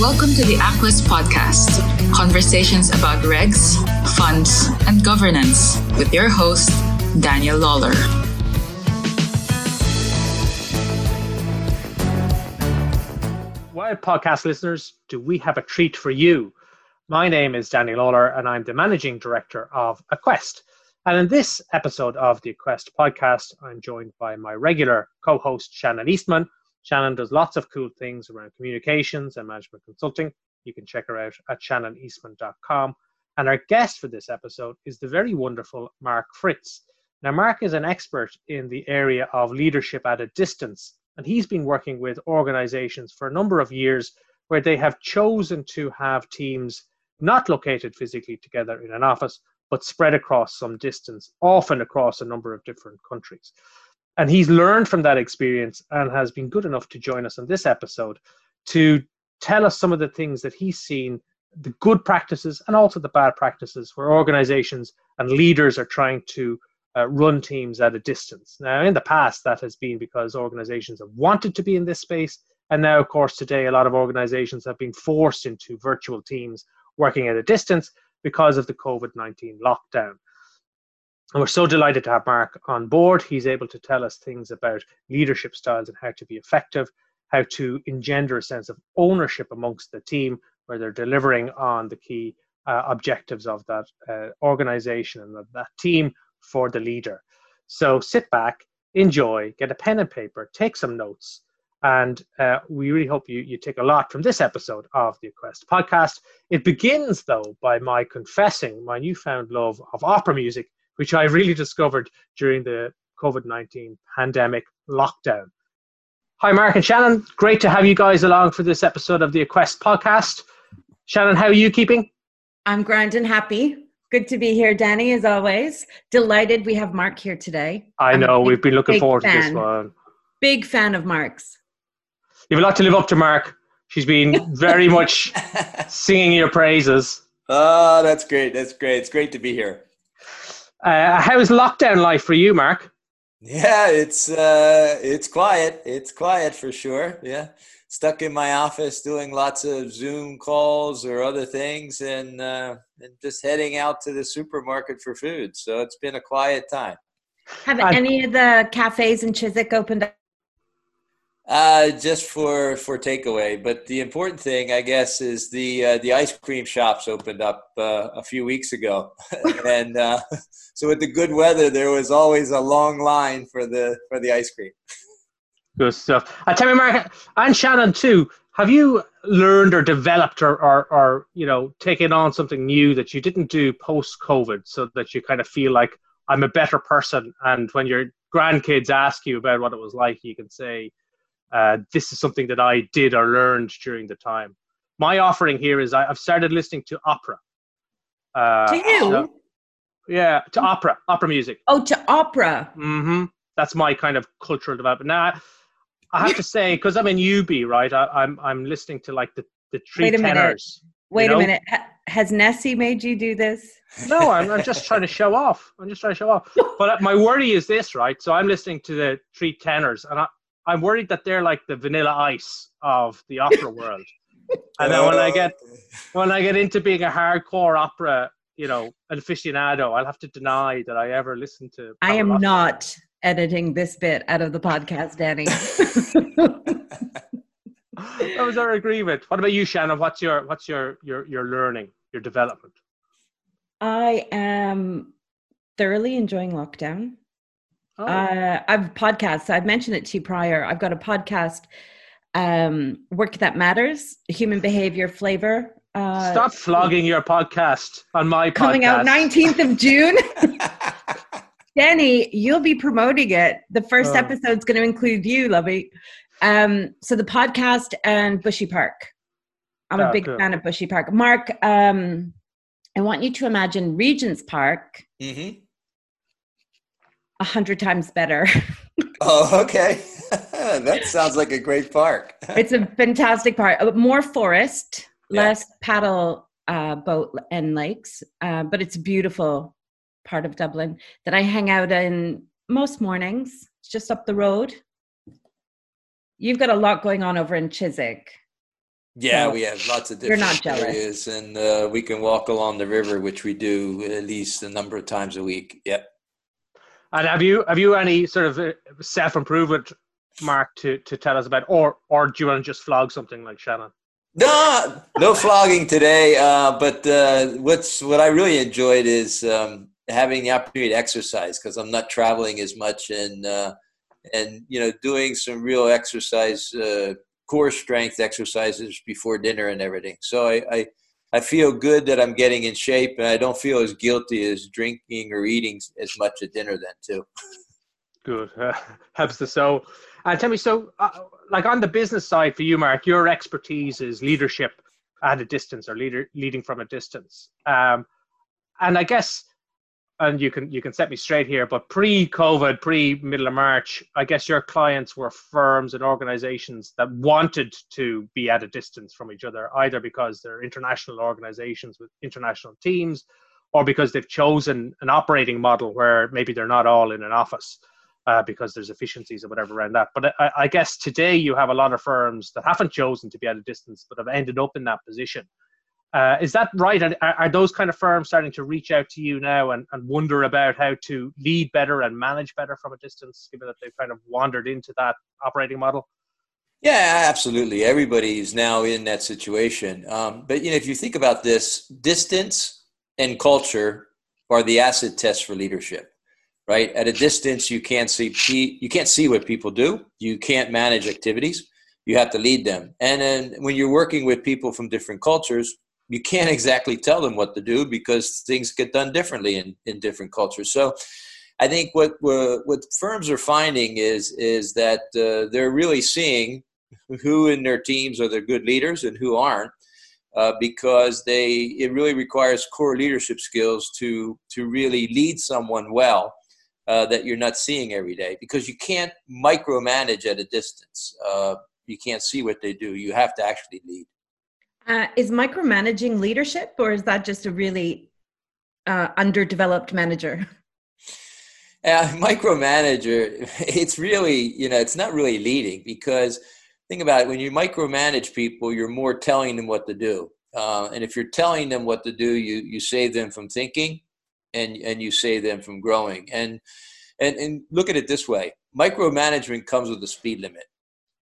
Welcome to the Aquest Podcast conversations about regs, funds, and governance with your host, Daniel Lawler. Well, podcast listeners, do we have a treat for you? My name is Daniel Lawler, and I'm the managing director of Aquest. And in this episode of the Aquest podcast, I'm joined by my regular co host, Shannon Eastman. Shannon does lots of cool things around communications and management consulting. You can check her out at shannoneastman.com. And our guest for this episode is the very wonderful Mark Fritz. Now, Mark is an expert in the area of leadership at a distance, and he's been working with organizations for a number of years where they have chosen to have teams not located physically together in an office, but spread across some distance, often across a number of different countries. And he's learned from that experience and has been good enough to join us on this episode to tell us some of the things that he's seen the good practices and also the bad practices where organizations and leaders are trying to uh, run teams at a distance. Now, in the past, that has been because organizations have wanted to be in this space. And now, of course, today, a lot of organizations have been forced into virtual teams working at a distance because of the COVID 19 lockdown. And we're so delighted to have Mark on board. He's able to tell us things about leadership styles and how to be effective, how to engender a sense of ownership amongst the team where they're delivering on the key uh, objectives of that uh, organization and that team for the leader. So sit back, enjoy, get a pen and paper, take some notes, and uh, we really hope you, you take a lot from this episode of the Aquest podcast. It begins, though, by my confessing my newfound love of opera music, which I really discovered during the COVID 19 pandemic lockdown. Hi, Mark and Shannon. Great to have you guys along for this episode of the Aquest podcast. Shannon, how are you keeping? I'm grand and happy. Good to be here, Danny, as always. Delighted we have Mark here today. I know, big, we've been looking forward fan. to this one. Big fan of Mark's. You have a lot to live up to, Mark. She's been very much singing your praises. Oh, that's great. That's great. It's great to be here. Uh, how is lockdown life for you, Mark? Yeah, it's uh, it's quiet. It's quiet for sure. Yeah, stuck in my office doing lots of Zoom calls or other things, and uh, and just heading out to the supermarket for food. So it's been a quiet time. Have any of the cafes in Chiswick opened up? Uh, just for for takeaway. But the important thing, I guess, is the uh, the ice cream shops opened up uh, a few weeks ago, and uh, so with the good weather, there was always a long line for the for the ice cream. Good stuff. Uh, tell me, Mark and Shannon too. Have you learned or developed or, or, or you know taken on something new that you didn't do post COVID, so that you kind of feel like I'm a better person, and when your grandkids ask you about what it was like, you can say uh, this is something that I did or learned during the time. My offering here is I, have started listening to opera. Uh, to you? So, yeah, to opera, opera music. Oh, to opera. Mm-hmm. That's my kind of cultural development. Now, I have to say, because I'm in UB, right? I, am I'm, I'm listening to like the the three Wait a tenors. Minute. Wait you know? a minute. Has Nessie made you do this? No, I'm, I'm just trying to show off. I'm just trying to show off. But my worry is this, right? So I'm listening to the three tenors, and I, I'm worried that they're like the vanilla ice of the opera world. and then when I get when I get into being a hardcore opera, you know, an aficionado, I'll have to deny that I ever listened to. I am not editing this bit out of the podcast, Danny. that was our agreement. What about you, Shannon? What's your what's your your your learning, your development? I am thoroughly enjoying lockdown. Oh. Uh, I've podcasts. I've mentioned it to you prior. I've got a podcast, um, Work That Matters, Human Behavior Flavor. Uh, Stop flogging your podcast on my coming podcast. out 19th of June. Danny, you'll be promoting it. The first oh. episode's going to include you, Lovey. Um, so the podcast and Bushy Park. I'm oh, a big cool. fan of Bushy Park. Mark, um, I want you to imagine Regent's Park. Mm-hmm a hundred times better. oh, okay. that sounds like a great park. it's a fantastic park. Uh, more forest, yeah. less paddle uh, boat and lakes, uh, but it's a beautiful part of Dublin that I hang out in most mornings. It's just up the road. You've got a lot going on over in Chiswick. Yeah, we have lots of different You're not jealous. areas, and uh, we can walk along the river, which we do at least a number of times a week. Yep. And have you have you any sort of uh, self improvement, Mark, to to tell us about, or or do you want to just flog something like Shannon? No, no flogging today. Uh, but uh, what's what I really enjoyed is um, having the opportunity to exercise because I'm not traveling as much and uh, and you know doing some real exercise, uh, core strength exercises before dinner and everything. So I, I I feel good that I'm getting in shape, and I don't feel as guilty as drinking or eating as much at dinner then too. Good, uh, helps the soul. And tell me, so uh, like on the business side for you, Mark, your expertise is leadership at a distance or leader leading from a distance. Um, and I guess, and you can you can set me straight here, but pre-COVID, pre-middle of March, I guess your clients were firms and organizations that wanted to be at a distance from each other, either because they're international organizations with international teams, or because they've chosen an operating model where maybe they're not all in an office uh, because there's efficiencies or whatever around that. But I, I, guess today you have a lot of firms that haven't chosen to be at a distance, but have ended up in that position. Uh, is that right? Are, are, those kind of firms starting to reach out to you now and, and wonder about how to lead better and manage better from a distance, given that they've kind of wandered into that operating model? Yeah, absolutely. Everybody is now in that situation. Um, but you know, if you think about this, distance and culture are the acid test for leadership right? At a distance, you can't see you can't see what people do. You can't manage activities. You have to lead them. And then when you're working with people from different cultures, you can't exactly tell them what to do because things get done differently in, in different cultures. So I think what what firms are finding is is that uh, they're really seeing who in their teams are the good leaders and who aren't. Uh, because they it really requires core leadership skills to to really lead someone well uh, that you're not seeing every day because you can't micromanage at a distance. Uh, you can't see what they do. You have to actually lead. Uh, is micromanaging leadership, or is that just a really uh, underdeveloped manager? Uh, micromanager, it's really, you know, it's not really leading because think about it when you micromanage people, you're more telling them what to do. Uh, and if you're telling them what to do, you, you save them from thinking and and you save them from growing. And and and look at it this way: micromanagement comes with a speed limit.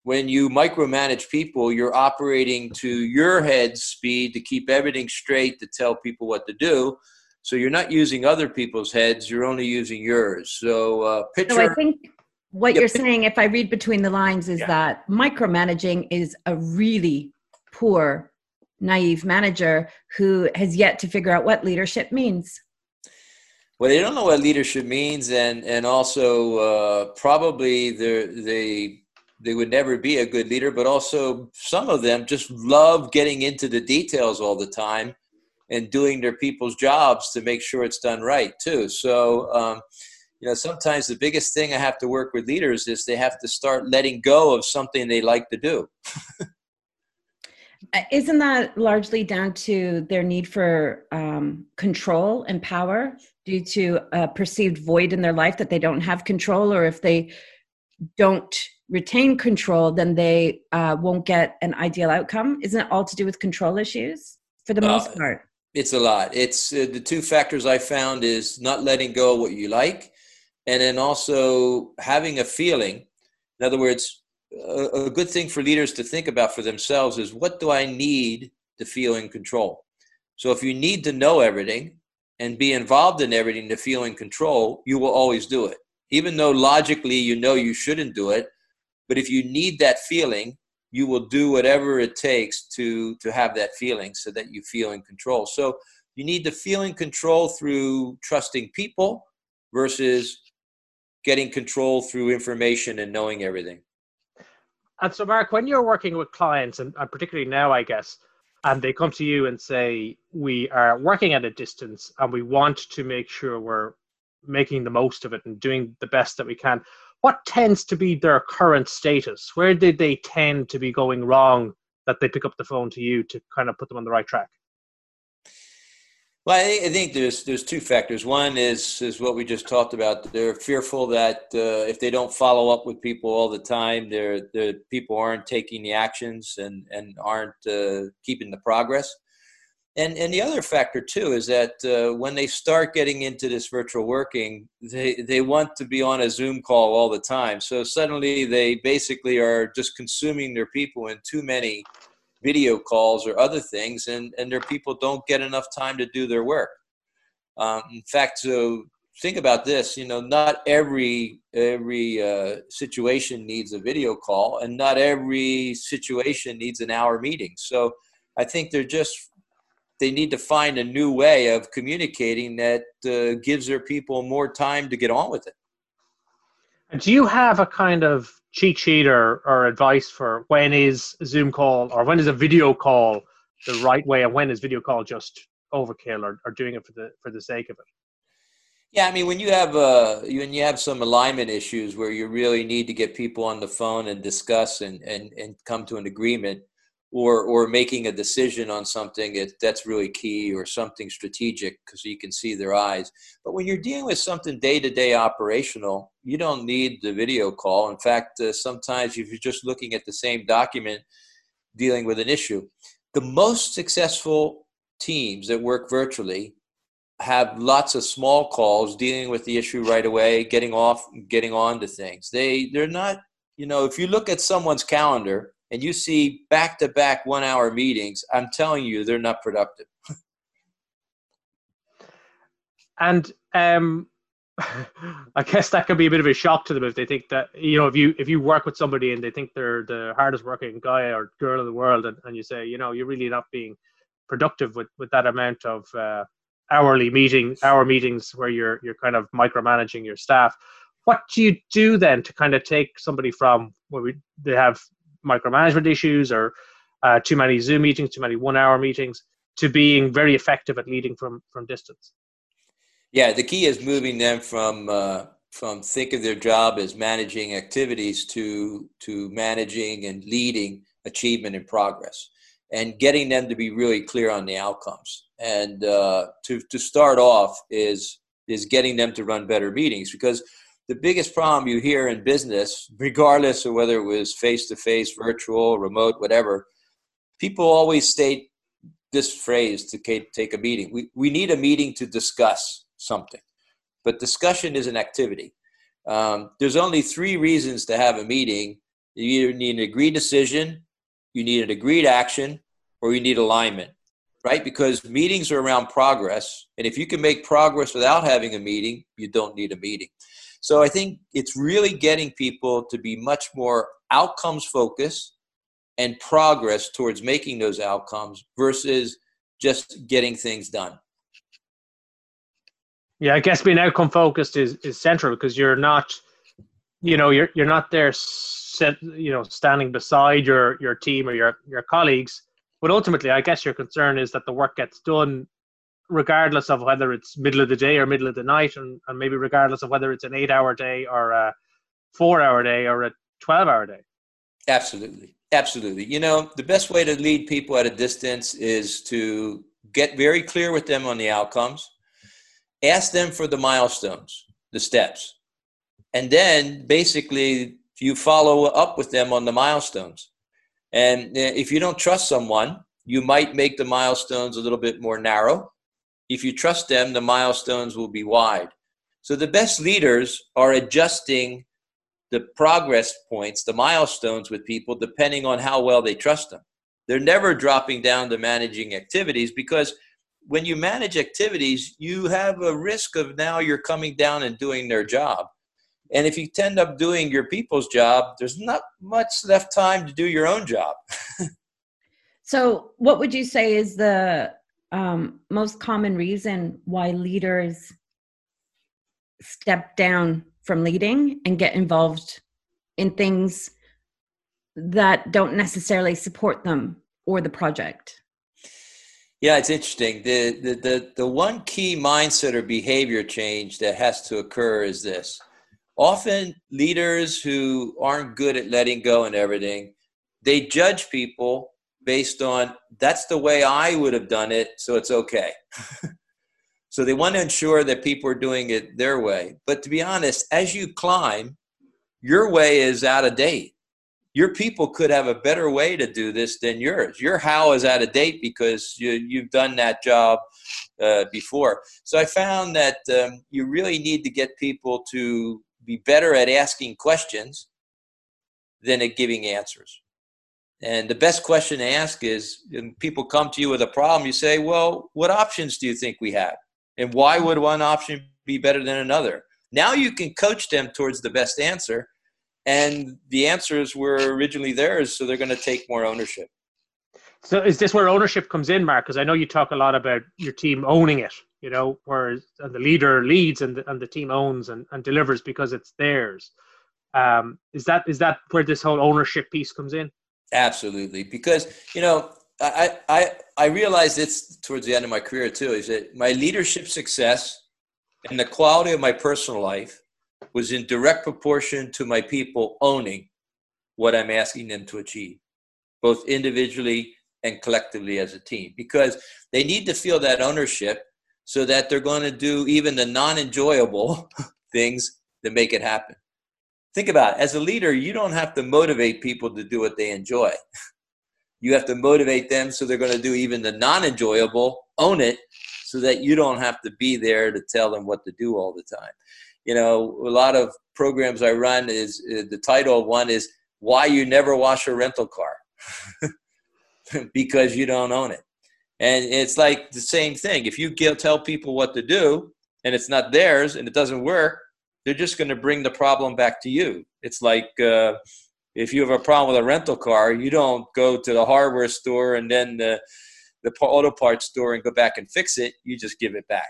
When you micromanage people, you're operating to your head speed to keep everything straight to tell people what to do. So you're not using other people's heads; you're only using yours. So uh, picture. So I think what you're saying, if I read between the lines, is yeah. that micromanaging is a really poor, naive manager who has yet to figure out what leadership means well, they don't know what leadership means, and and also uh, probably they they would never be a good leader. But also, some of them just love getting into the details all the time and doing their people's jobs to make sure it's done right too. So. Um, you know, sometimes the biggest thing I have to work with leaders is they have to start letting go of something they like to do. Uh, isn't that largely down to their need for um, control and power due to a perceived void in their life that they don't have control, or if they don't retain control, then they uh, won't get an ideal outcome? Isn't it all to do with control issues for the most uh, part? It's a lot. It's uh, the two factors I found is not letting go of what you like, and then also having a feeling. In other words, a, a good thing for leaders to think about for themselves is what do I need to feel in control? So if you need to know everything and be involved in everything to feel in control, you will always do it. Even though logically you know you shouldn't do it, but if you need that feeling, you will do whatever it takes to to have that feeling so that you feel in control. So you need to feel in control through trusting people versus getting control through information and knowing everything. And so, Mark, when you're working with clients, and, and particularly now, I guess, and they come to you and say, We are working at a distance and we want to make sure we're making the most of it and doing the best that we can. What tends to be their current status? Where did they tend to be going wrong that they pick up the phone to you to kind of put them on the right track? Well, I think there's there's two factors. One is is what we just talked about. They're fearful that uh, if they don't follow up with people all the time, their the people aren't taking the actions and and aren't uh, keeping the progress. And and the other factor too is that uh, when they start getting into this virtual working, they they want to be on a Zoom call all the time. So suddenly they basically are just consuming their people in too many video calls or other things, and, and their people don't get enough time to do their work. Um, in fact, so think about this. You know, not every every uh, situation needs a video call, and not every situation needs an hour meeting. So I think they're just they need to find a new way of communicating that uh, gives their people more time to get on with it. Do you have a kind of cheat sheet or, or advice for when is a Zoom call or when is a video call the right way and when is video call just overkill or, or doing it for the for the sake of it? Yeah, I mean, when you have uh, when you have some alignment issues where you really need to get people on the phone and discuss and and, and come to an agreement, or or making a decision on something it, that's really key or something strategic because you can see their eyes. But when you're dealing with something day-to-day operational you don't need the video call. In fact uh, sometimes if you're just looking at the same document dealing with an issue. The most successful teams that work virtually have lots of small calls dealing with the issue right away getting off getting on to things. They they're not you know if you look at someone's calendar and you see back to back one hour meetings, I'm telling you, they're not productive. and um, I guess that could be a bit of a shock to them if they think that you know if you if you work with somebody and they think they're the hardest working guy or girl in the world, and, and you say you know you're really not being productive with with that amount of uh, hourly meeting hour meetings where you're you're kind of micromanaging your staff. What do you do then to kind of take somebody from where we they have micromanagement issues or uh, too many Zoom meetings, too many one-hour meetings, to being very effective at leading from from distance. Yeah, the key is moving them from uh, from think of their job as managing activities to to managing and leading achievement and progress, and getting them to be really clear on the outcomes. And uh, to to start off is is getting them to run better meetings because the biggest problem you hear in business, regardless of whether it was face to face, virtual, remote, whatever, people always state this phrase to take a meeting. We, we need a meeting to discuss something, but discussion is an activity. Um, there's only three reasons to have a meeting you either need an agreed decision, you need an agreed action, or you need alignment, right? Because meetings are around progress. And if you can make progress without having a meeting, you don't need a meeting. So I think it's really getting people to be much more outcomes focused and progress towards making those outcomes versus just getting things done. Yeah, I guess being outcome focused is, is central because you're not, you know, you're you're not there, set, you know, standing beside your your team or your your colleagues. But ultimately, I guess your concern is that the work gets done regardless of whether it's middle of the day or middle of the night, and, and maybe regardless of whether it's an eight hour day or a four hour day or a 12 hour day. Absolutely. Absolutely. You know, the best way to lead people at a distance is to get very clear with them on the outcomes, ask them for the milestones, the steps, and then basically you follow up with them on the milestones. And uh, if you don't trust someone, you might make the milestones a little bit more narrow if you trust them, the milestones will be wide. So the best leaders are adjusting the progress points, the milestones with people, depending on how well they trust them. They're never dropping down to managing activities because when you manage activities, you have a risk of now you're coming down and doing their job. And if you end up doing your people's job, there's not much left time to do your own job. so, what would you say is the um, most common reason why leaders step down from leading and get involved in things that don't necessarily support them or the project. Yeah it's interesting. The, the the the one key mindset or behavior change that has to occur is this. Often leaders who aren't good at letting go and everything they judge people based on that's the way I would have done it, so it's okay. So they want to ensure that people are doing it their way. But to be honest, as you climb, your way is out of date. Your people could have a better way to do this than yours. Your how is out of date because you, you've done that job uh, before. So I found that um, you really need to get people to be better at asking questions than at giving answers. And the best question to ask is when people come to you with a problem, you say, Well, what options do you think we have? And why would one option be better than another? Now you can coach them towards the best answer. And the answers were originally theirs, so they're going to take more ownership. So is this where ownership comes in, Mark? Because I know you talk a lot about your team owning it, you know, where the leader leads and the, and the team owns and, and delivers because it's theirs. Um, is that is that where this whole ownership piece comes in? Absolutely, because you know I I I realized it's towards the end of my career too. Is that my leadership success and the quality of my personal life was in direct proportion to my people owning what I'm asking them to achieve, both individually and collectively as a team, because they need to feel that ownership so that they're going to do even the non-enjoyable things that make it happen think about it. as a leader you don't have to motivate people to do what they enjoy. You have to motivate them so they're going to do even the non-enjoyable own it so that you don't have to be there to tell them what to do all the time. You know a lot of programs i run is uh, the title of one is why you never wash a rental car. Because you don't own it. And it's like the same thing. If you tell people what to do and it's not theirs and it doesn't work they're just going to bring the problem back to you. It's like uh, if you have a problem with a rental car, you don't go to the hardware store and then the, the auto parts store and go back and fix it. You just give it back.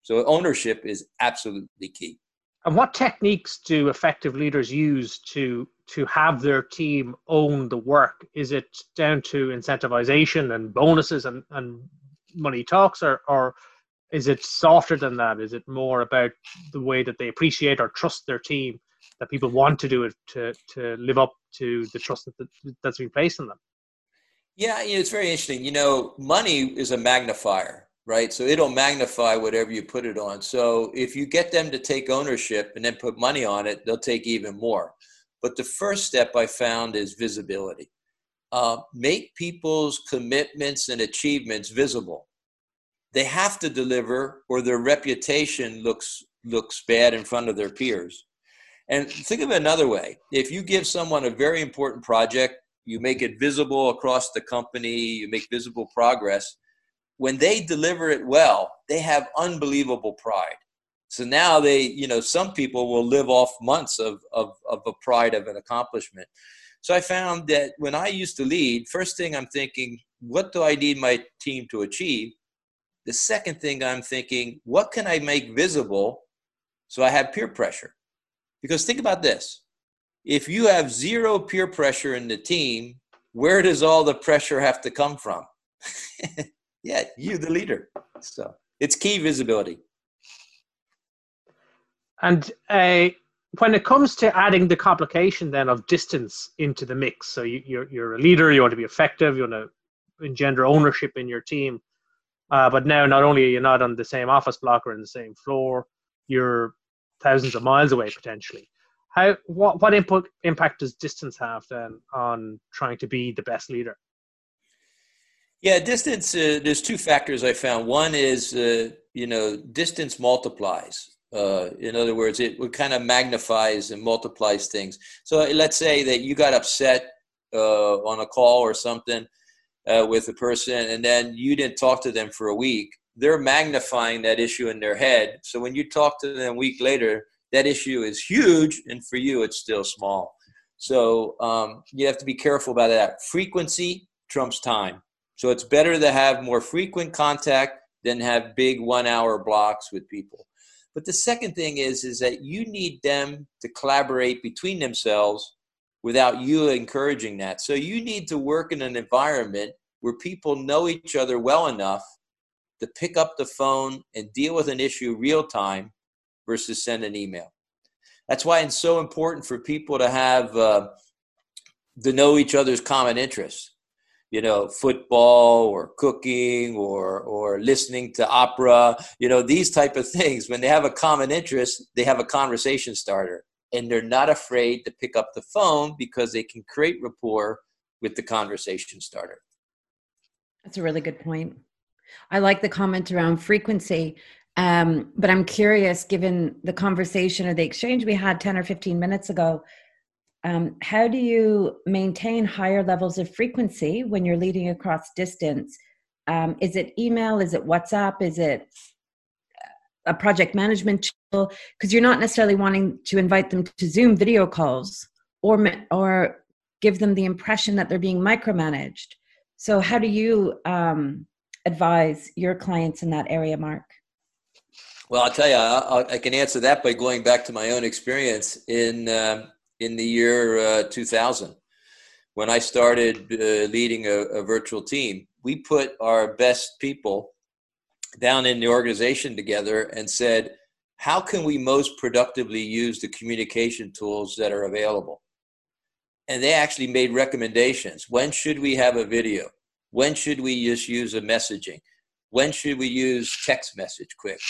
So ownership is absolutely key. And what techniques do effective leaders use to to have their team own the work? Is it down to incentivization and bonuses and, and money talks, or, or is it softer than that? Is it more about the way that they appreciate or trust their team that people want to do it to to live up to the trust that that's been placed in them? Yeah, it's very interesting. You know, money is a magnifier, right? So it'll magnify whatever you put it on. So if you get them to take ownership and then put money on it, they'll take even more. But the first step I found is visibility. Uh, make people's commitments and achievements visible they have to deliver or their reputation looks looks bad in front of their peers. And think of it another way. If you give someone a very important project you make it visible across the company you make visible progress when they deliver it well they have unbelievable pride. So now they you know some people will live off months of of, of a pride of an accomplishment. So i found that when i used to lead first thing i'm thinking what do i need my team to achieve the second thing I'm thinking, what can I make visible so I have peer pressure? Because think about this if you have zero peer pressure in the team, where does all the pressure have to come from? yeah, you, the leader. So it's key visibility. And uh, when it comes to adding the complication then of distance into the mix, so you, you're, you're a leader, you want to be effective, you want to engender ownership in your team. Uh, but now, not only are you not on the same office block or in the same floor, you're thousands of miles away potentially. How what what input impact does distance have then on trying to be the best leader? Yeah, distance. Uh, there's two factors I found. One is uh, you know distance multiplies. Uh, in other words, it would kind of magnifies and multiplies things. So let's say that you got upset uh, on a call or something, uh, with a person and then you didn't talk to them for a week, they're magnifying that issue in their head. So when you talk to them a week later, that issue is huge, and for you, it's still small. So um, you have to be careful about that. Frequency trumps time. So it's better to have more frequent contact than have big one hour blocks with people. But the second thing is, is that you need them to collaborate between themselves without you encouraging that. So you need to work in an environment where people know each other well enough to pick up the phone and deal with an issue real time versus send an email. That's why it's so important for people to have uh, to know each other's common interests. you know football or cooking or or listening to opera you know these type of things when they have a common interest they have a conversation starter and they're not afraid to pick up the phone because they can create rapport with the conversation starter that's a really good point i like the comment around frequency um, but i'm curious given the conversation or the exchange we had 10 or 15 minutes ago um, how do you maintain higher levels of frequency when you're leading across distance? Um, is it email? Is it WhatsApp? Is it a project management tool? Because you're not necessarily wanting to invite them to Zoom video calls or or give them the impression that they're being micromanaged. So, how do you um, advise your clients in that area, Mark? Well, I'll tell you, I, I, can answer that by going back to my own experience in um, in the year uh, 2000 when I started uh, leading a, a, virtual team. We put our best people down in the organization together and said, how can we most productively use the communication tools that are available? And they actually made recommendations. When should we have a video? When should we just use a messaging? When should we use text message quick?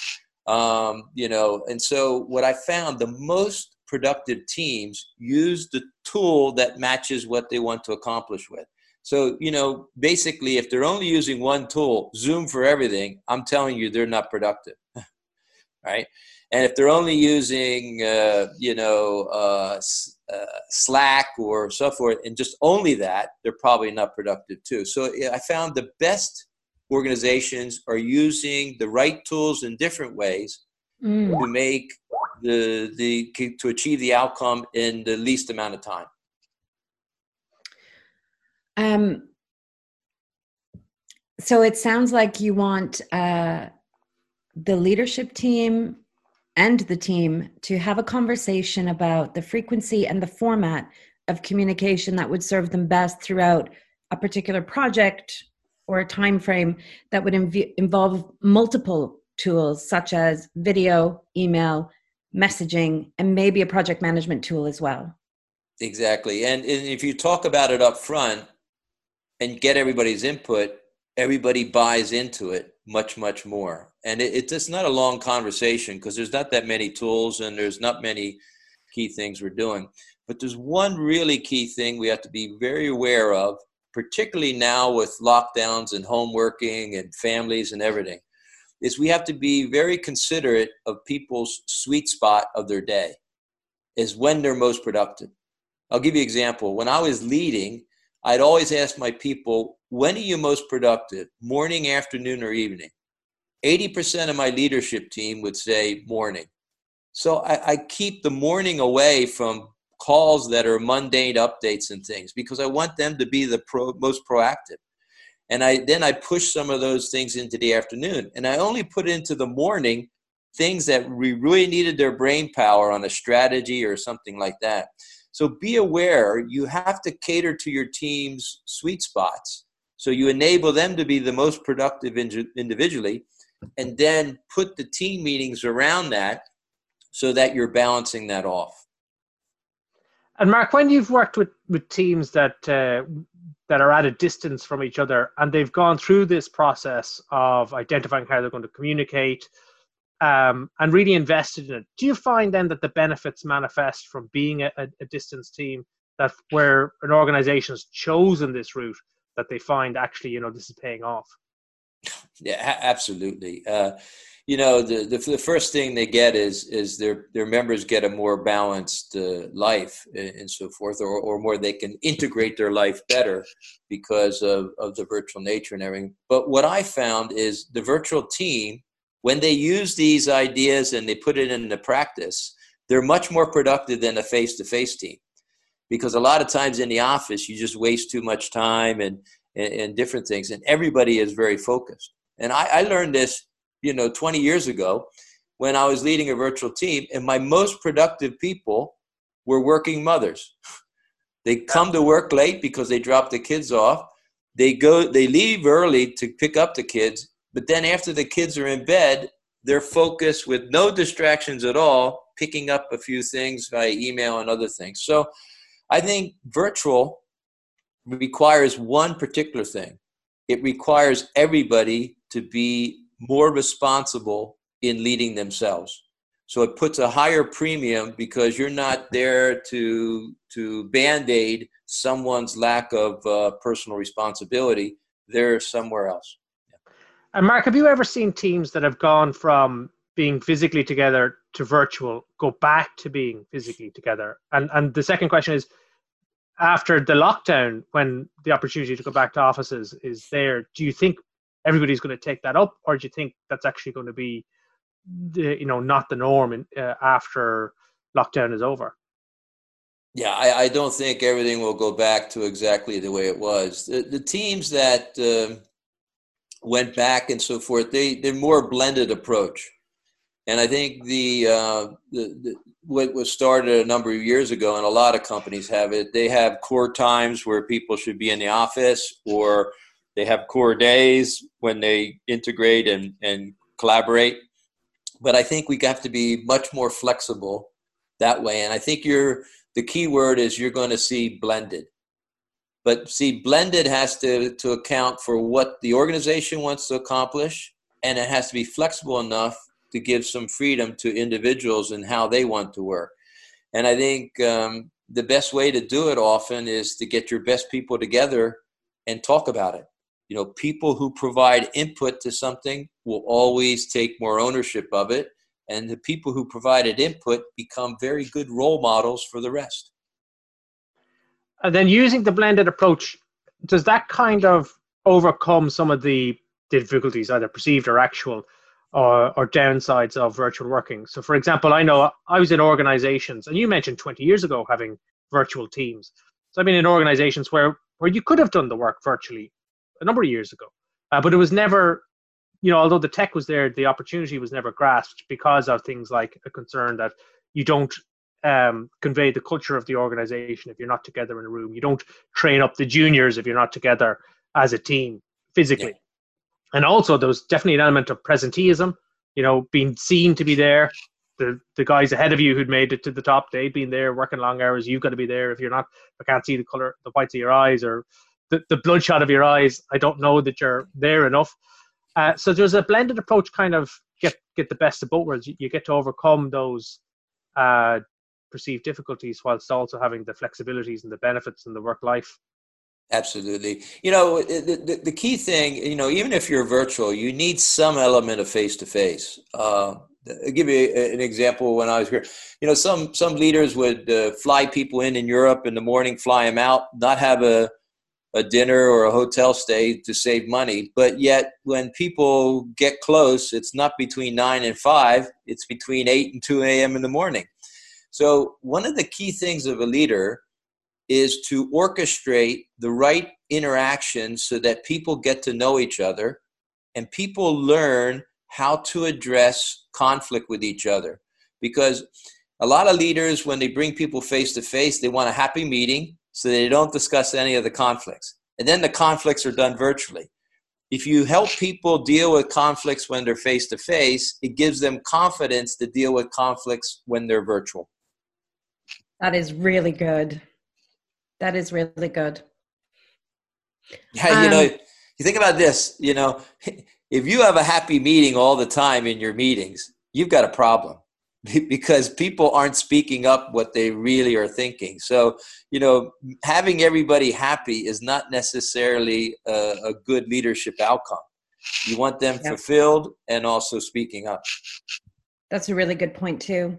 Um, you know, and so what I found the most productive teams use the tool that matches what they want to accomplish with. So, you know, basically, if they're only using one tool, Zoom for everything, I'm telling you, they're not productive. right? And if they're only using, uh, you know, uh, uh, Slack or so forth, and just only that, they're probably not productive too. So I found the best organizations are using the right tools in different ways mm. to make the the to achieve the outcome in the least amount of time um so it sounds like you want uh the leadership team and the team to have a conversation about the frequency and the format of communication that would serve them best throughout a particular project or a time frame that would inv- involve multiple tools such as video, email, messaging, and maybe a project management tool as well. Exactly. And, and if you talk about it up front and get everybody's input, everybody buys into it much, much more. And it, it's just not a long conversation because there's not that many tools and there's not many key things we're doing. But there's one really key thing we have to be very aware of, particularly now with lockdowns and home working and families and everything is we have to be very considerate of people's sweet spot of their day is when they're most productive i'll give you an example when i was leading i'd always ask my people when are you most productive morning afternoon or evening? 80% of my leadership team would say morning. So I, I keep the morning away from calls that are mundane updates and things because i want them to be the pro, most proactive. And i then i push some of those things into the afternoon. And i only put into the morning things that we really needed their brain power on a strategy or something like that so be aware you have to cater to your team's sweet spots. So you enable them to be the most productive individually and then put the team meetings around that so that you're balancing that off. And mark when you've worked with with teams that uh, that are at a distance from each other and they've gone through this process of identifying how they're going to communicate um, and really invested in it. Do you find then that the benefits manifest from being a, a distance team that where an organization has chosen this route that they find actually you know this is paying off? Yeah absolutely. Uh, you know the, the, the first thing they get is is their their members get a more balanced uh, life and, so forth or, or more they can integrate their life better because of, of the virtual nature and everything. But what i found is the virtual team when they use these ideas and they put it into practice they're much more productive than a face-to-face team because a lot of times in the office you just waste too much time and and, and different things and everybody is very focused and I, I learned this you know 20 years ago when I was leading a virtual team, and my most productive people were working mothers. They come to work late because they drop the kids off. They go, they leave early to pick up the kids, but then after the kids are in bed, they're focused with no distractions at all, picking up a few things via email and other things. So I think virtual requires one particular thing. It requires everybody to be more responsible in leading themselves. So it puts a higher premium because you're not there to to band-aid someone's lack of uh, personal responsibility. They're somewhere else and mark have you ever seen teams that have gone from being physically together to virtual go back to being physically together? And and the second question is after the lockdown when the opportunity to go back to offices is there do you think everybody's going to take that up or do you think that's actually going to be the, you know not the norm in, uh, after lockdown is over? Yeah I, I, don't think everything will go back to exactly the way it was. The, the teams that uh, went back and so forth they they're more blended approach and I think the, uh, the, the, what was started a number of years ago, and a lot of companies have it. They have core times where people should be in the office, or they have core days when they integrate and, and collaborate. But I think we have to be much more flexible that way. And I think you're the key word is you're going to see blended. But see, blended has to, to account for what the organization wants to accomplish, and it has to be flexible enough to give some freedom to individuals and how they want to work. And I think um, the best way to do it often is to get your best people together and talk about it. You know, people who provide input to something will always take more ownership of it. And the people who provided input become very good role models for the rest. And then using the blended approach, does that kind of overcome some of the difficulties, either perceived or actual, or, or downsides of virtual working. So, for example, I know I was in organizations, and you mentioned 20 years ago having virtual teams. So, I've been in organizations where, where you could have done the work virtually a number of years ago, uh, but it was never, you know, although the tech was there, the opportunity was never grasped because of things like a concern that you don't um, convey the culture of the organization if you're not together in a room. You don't train up the juniors if you're not together as a team physically. Yeah. And also there's definitely an element of presenteeism you know being seen to be there. The the guys ahead of you who'd made it to the top they'd been there working long hours. You've got to be there. If you're not i can't see the color the whites of your eyes or the, the bloodshot of your eyes i don't know that you're there enough. Uh, so there's a blended approach kind of get get the best of both worlds. You, you get to overcome those uh, perceived difficulties whilst also having the flexibilities and the benefits and the work life Absolutely. You know, the, the, the, key thing, you know, even if you're virtual, you need some element of face to face. I'll give you an example when I was here. You know, some, some leaders would uh, fly people in in Europe in the morning, fly them out, not have a, a dinner or a hotel stay to save money. But yet, when people get close, it's not between 9 and 5, it's between 8 and 2 a.m. in the morning. So, one of the key things of a leader is to orchestrate the right interactions so that people get to know each other and people learn how to address conflict with each other. Because a lot of leaders, when they bring people face to face, they want a happy meeting so they don't discuss any of the conflicts. And then the conflicts are done virtually. If you help people deal with conflicts when they're face to face, it gives them confidence to deal with conflicts when they're virtual. That is really good. That is really good. Yeah, you um, know, you think about this, you know, if you have a happy meeting all the time in your meetings, you've got a problem because people aren't speaking up what they really are thinking. So, you know, having everybody happy is not necessarily a, a good leadership outcome. You want them yep. fulfilled and also speaking up. That's a really good point, too.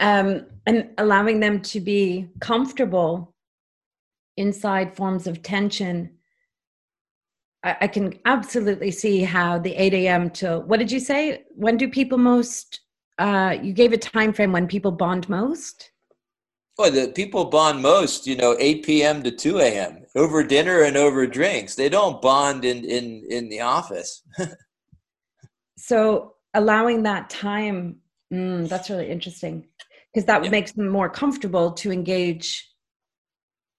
Um, and allowing them to be comfortable inside forms of tension I, I can absolutely see how the 8 a.m. to what did you say when do people most uh, you gave a time frame when people bond most Boy, the people bond most, you know, 8 p.m. to 2 a.m. over dinner and over drinks. They don't bond in in in the office. so allowing that time, mm, that's really interesting because that yeah. makes them more comfortable to engage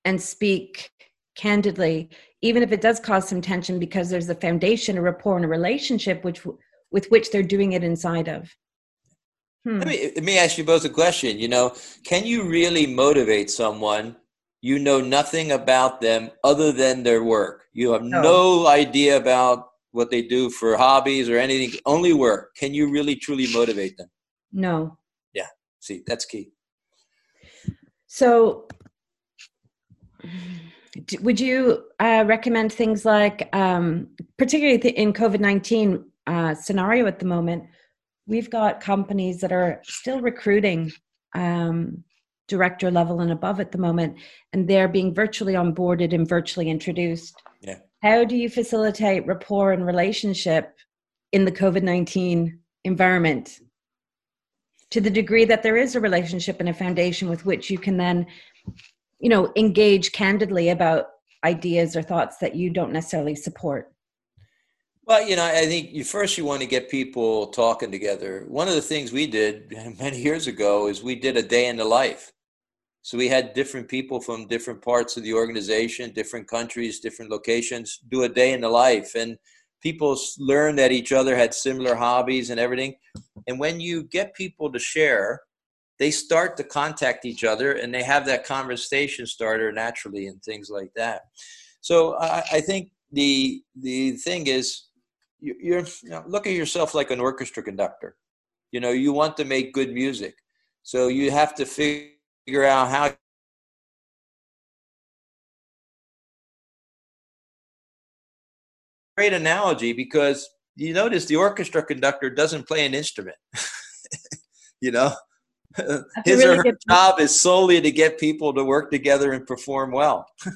and speak candidly even if it does cause some tension because there's a foundation a rapport and a relationship which with which they're doing it inside of hmm. let, me, let me ask you both a question you know can you really motivate someone you know nothing about them other than their work. You have no, no idea about what they do for hobbies or anything, only work. Can you really truly motivate them? No. See, that's key. So, would you uh, recommend things like, um, particularly in COVID 19 uh, scenario at the moment, we've got companies that are still recruiting um, director level and above at the moment, and they're being virtually onboarded and virtually introduced. Yeah. How do you facilitate rapport and relationship in the COVID 19 environment to the degree that there is a relationship and a foundation with which you can then, you know, engage candidly about ideas or thoughts that you don't necessarily support? Well, you know, I think you first you want to get people talking together. One of the things we did many years ago is we did a day in the life. So we had different people from different parts of the organization, different countries, different locations, do a day in the life. And people learned that each other had similar hobbies and everything. And when you get people to share, they start to contact each other and they have that conversation starter naturally and things like that. So I, I think the the thing is you're you know, look at yourself like an orchestra conductor. You know, you want to make good music. So you have to figure out how great analogy because you notice the orchestra conductor doesn't play an instrument you know? That's his really or her job is solely to get people to work together and perform well.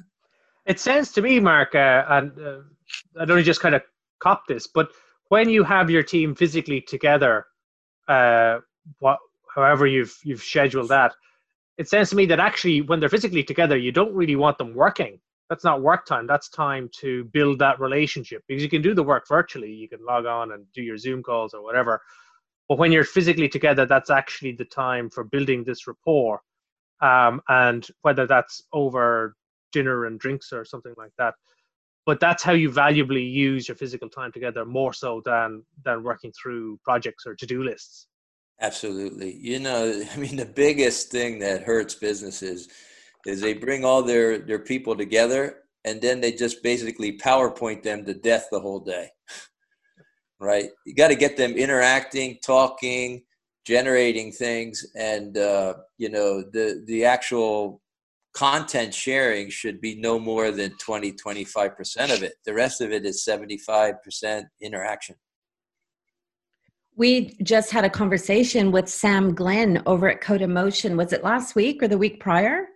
It sounds to me mark uh, and uh, i don't just kind of cop this but when you have your team physically together uh, what however you've you've scheduled that it sounds to me that actually when they're physically together you don't really want them working that's not work time that's time to build that relationship because you can do the work virtually you can log on and do your zoom calls or whatever but when you're physically together that's actually the time for building this rapport um, and whether that's over dinner and drinks or something like that but that's how you valuably use your physical time together more so than than working through projects or to-do lists Absolutely. You know, I mean, the biggest thing that hurts businesses is they bring all their, their people together and then they just basically PowerPoint them to death the whole day. right? You got to get them interacting, talking, generating things. And, uh, you know, the, the actual content sharing should be no more than 20, 25% of it. The rest of it is 75% interaction. We just had a conversation with Sam Glenn over at Code Motion. Was it last week or the week prior?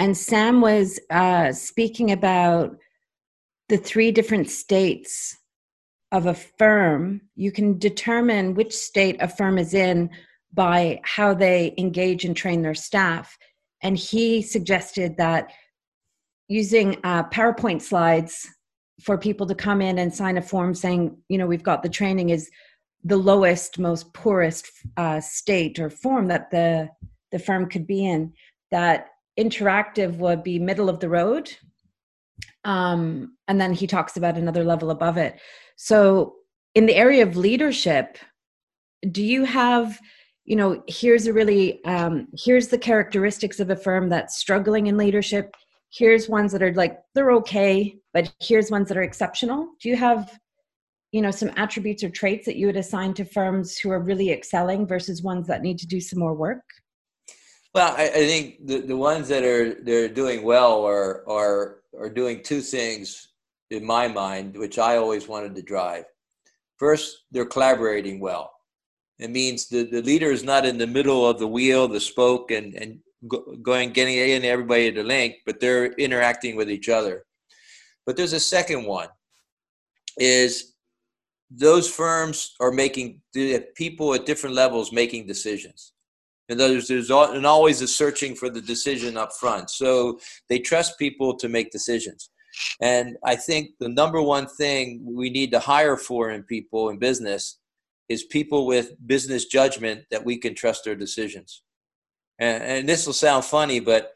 And Sam was uh, speaking about the three different states of a firm. You can determine which state a firm is in by how they engage and train their staff. And he suggested that using uh, PowerPoint slides for people to come in and sign a form saying, you know, we've got the training is the lowest, most poorest uh, state or form that the the firm could be in. That interactive would be middle of the road, um, and then he talks about another level above it. So, in the area of leadership, do you have you know here's a really um, here's the characteristics of a firm that's struggling in leadership. Here's ones that are like they're okay but here's ones that are exceptional. Do you have you know some attributes or traits that you would assign to firms who are really excelling versus ones that need to do some more work well i, I think the, the ones that are they're doing well are are are doing two things in my mind which i always wanted to drive. First they're collaborating well. It means the, the leader is not in the middle of the wheel the spoke and and going getting in everybody to link but they're interacting with each other. But there's a second one is those firms are making people at different levels making decisions and there's, there's and always a searching for the decision up front. So they trust people to make decisions. And i think the number one thing we need to hire for in people in business is people with business judgment that we can trust their decisions. And, and this will sound funny but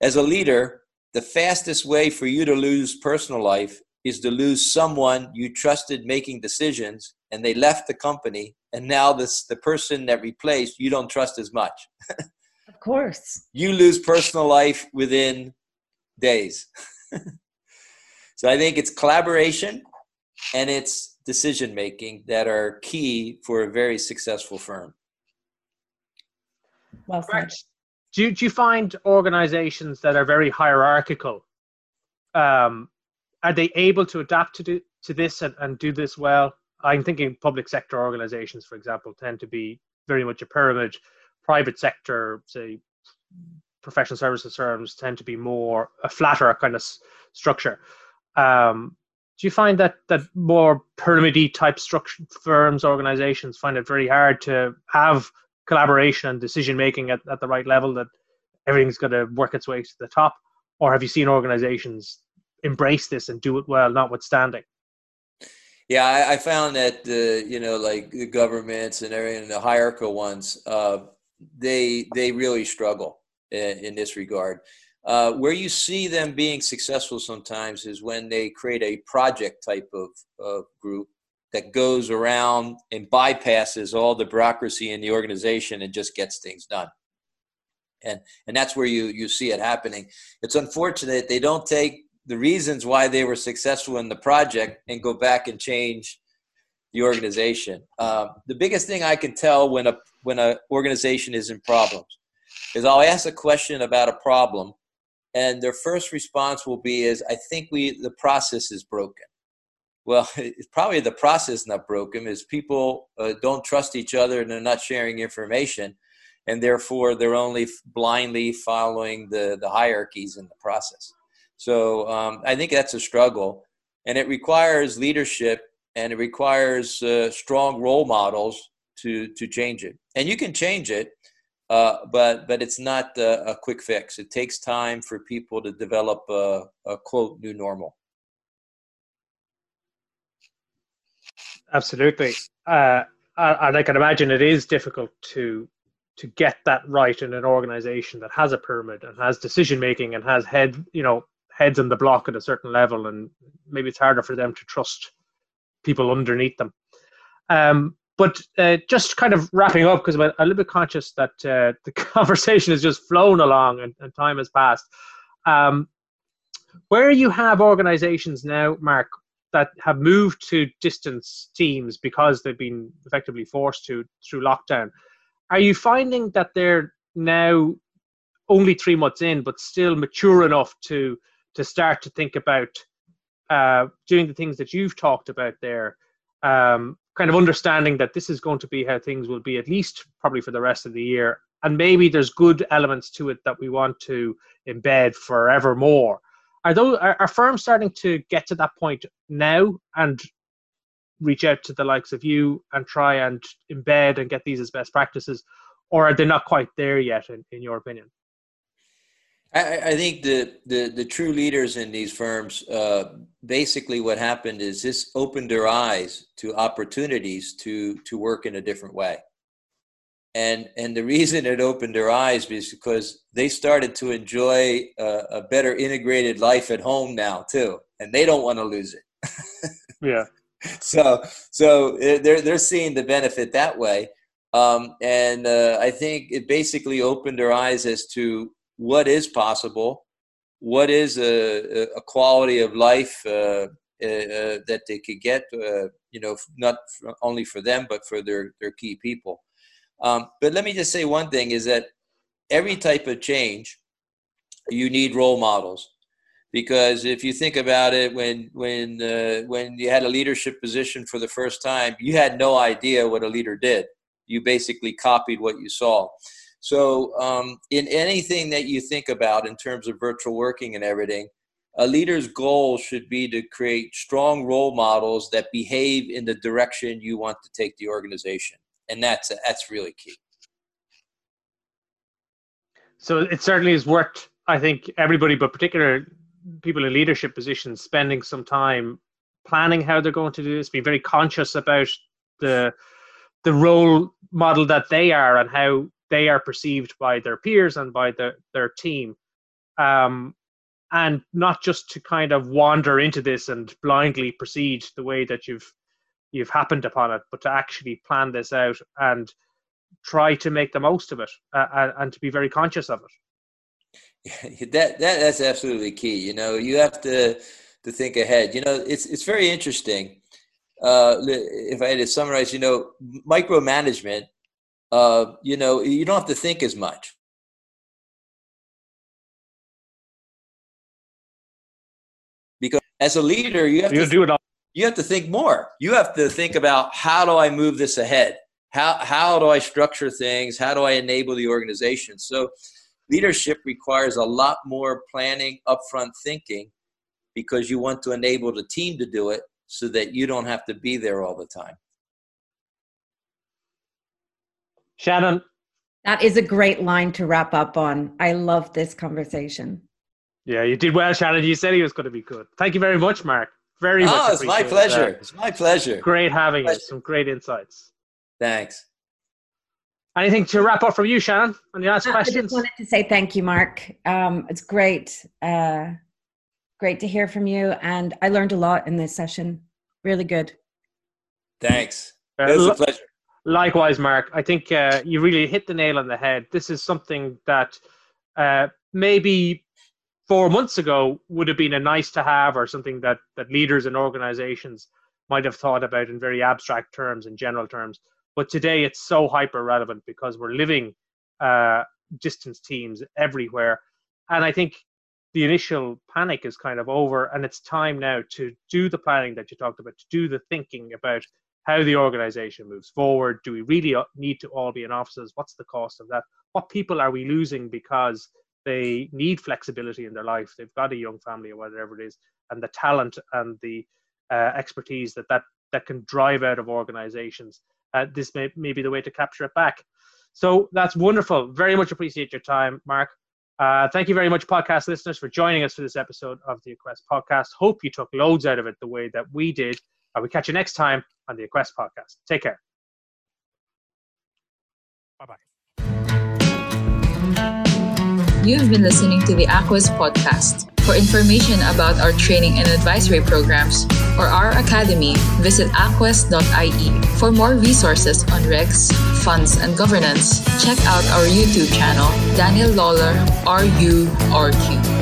as a leader the fastest way for you to lose personal life is to lose someone you trusted making decisions and they left the company and now this the person that replaced you don't trust as much of course you lose personal life within days. so I think it's collaboration and it's decision making that are key for a very successful firm. Well said. Do you, do you find organizations that are very hierarchical, um, are they able to adapt to, do, to this and, and do this well? I'm thinking public sector organizations, for example, tend to be very much a pyramid. Private sector, say, professional services firms tend to be more a flatter kind of s- structure. Um, do you find that that more pyramidy type structure firms, organizations find it very hard to have collaboration and decision making at, at the right level that everything's going to work its way to the top? Or have you seen organizations embrace this and do it well, notwithstanding? Yeah, I, I found that the you know like the governments and everything, the hierarchical ones, uh, they they really struggle in, in this regard. Uh, where you see them being successful sometimes is when they create a project type of, of group that goes around and bypasses all the bureaucracy in the organization and just gets things done. And and that's where you you see it happening. It's unfortunate they don't take the reasons why they were successful in the project and go back and change the organization. Uh, the biggest thing I can tell when a when an organization is in problems is I'll ask a question about a problem, and their first response will be is I think we the process is broken. Well, it's probably the process not broken is people uh, don't trust each other and they're not sharing information, and therefore they're only blindly following the the hierarchies in the process. So um, I think that's a struggle, and it requires leadership and it requires uh, strong role models to to change it. And you can change it, uh, but but it's not a, a, quick fix. It takes time for people to develop a, a quote new normal. Absolutely, uh, and I can imagine it is difficult to to get that right in an organization that has a pyramid and has decision making and has head you know heads in the block at a certain level, and maybe it's harder for them to trust people underneath them. Um, but uh, just kind of wrapping up because I'm a, little bit conscious that uh, the conversation has just flown along and, and time has passed. Um, where you have organizations now, Mark, that have moved to distance teams because they've been effectively forced to through lockdown, are you finding that they're now only three months in, but still mature enough to to start to think about uh, doing the things that you've talked about there, um, kind of understanding that this is going to be how things will be at least probably for the rest of the year, and maybe there's good elements to it that we want to embed forevermore. Are those are, are firms starting to get to that point now and reach out to the likes of you and try and embed and get these as best practices, or are they not quite there yet, in, in your opinion? I, I think the, the, the true leaders in these firms, uh, basically what happened is this opened their eyes to opportunities to, to work in a different way. And, and the reason it opened their eyes is because they started to enjoy a, a better integrated life at home now too, and they don't want to lose it. yeah. So so they're they're seeing the benefit that way, um, and uh, I think it basically opened their eyes as to what is possible, what is a, a quality of life uh, uh, uh, that they could get, uh, you know, not only for them, but for their, their key people. Um, but let me just say one thing is that every type of change, you need role models. Because if you think about it, when when uh, when you had a leadership position for the first time, you had no idea what a leader did. You basically copied what you saw. So, um, in anything that you think about in terms of virtual working and everything, a leader's goal should be to create strong role models that behave in the direction you want to take the organization, and that's that's really key. So it certainly is worth, I think, everybody, but particular people in leadership positions, spending some time planning how they're going to do this, being very conscious about the the role model that they are and how they are perceived by their peers and by the, their team. Um, and not just to kind of wander into this and blindly proceed the way that you've you've happened upon it, but to actually plan this out and try to make the most of it uh, and to be very conscious of it. that that that's absolutely key. You know, you have to to think ahead. You know, it's it's very interesting. Uh, if I had to summarize, you know, micromanagement. Uh, you know, you don't have to think as much. Because as a leader, you have you to do it all. You have to think more. You have to think about how do I move this ahead? How how do I structure things? How do I enable the organization? So leadership requires a lot more planning, upfront thinking, because you want to enable the team to do it so that you don't have to be there all the time. Shannon. That is a great line to wrap up on. I love this conversation. Yeah, you did well, Shannon. You said he was going to be good. Thank you very much, Mark. Very oh, much. it's my pleasure. That. It's my pleasure. Great having you. Some great insights. Thanks. Anything to wrap up from you, Shannon? Any last uh, questions? I just wanted to say thank you, Mark. Um, it's great, uh, great to hear from you, and I learned a lot in this session. Really good. Thanks. Uh, it was a pleasure. Likewise, Mark. I think uh, you really hit the nail on the head. This is something that uh, maybe four months ago would have been a nice to have, or something that that leaders and organizations might have thought about in very abstract terms and general terms but today it's so hyper relevant because we're living uh, distance teams everywhere. And I think the initial panic is kind of over and it's time now to do the planning that you talked about, to do the thinking about how the organization moves forward. Do we really need to all be in offices? What's the cost of that? What people are we losing because they need flexibility in their life? They've got a young family or whatever it is, and the talent and the uh, expertise that, that that can drive out of organizations uh, this may, may be the way to capture it back. So that's wonderful. Very much appreciate your time, Mark. Uh, thank you very much, podcast listeners, for joining us for this episode of the Aquest podcast. Hope you took loads out of it the way that we did. Uh, we catch you next time on the Aquest podcast. Take care. Bye bye. You have been listening to the Aquest podcast. For information about our training and advisory programs or our academy, visit aquest.ie. For more resources on regs, funds, and governance, check out our YouTube channel, Daniel Lawler, RU, RQ.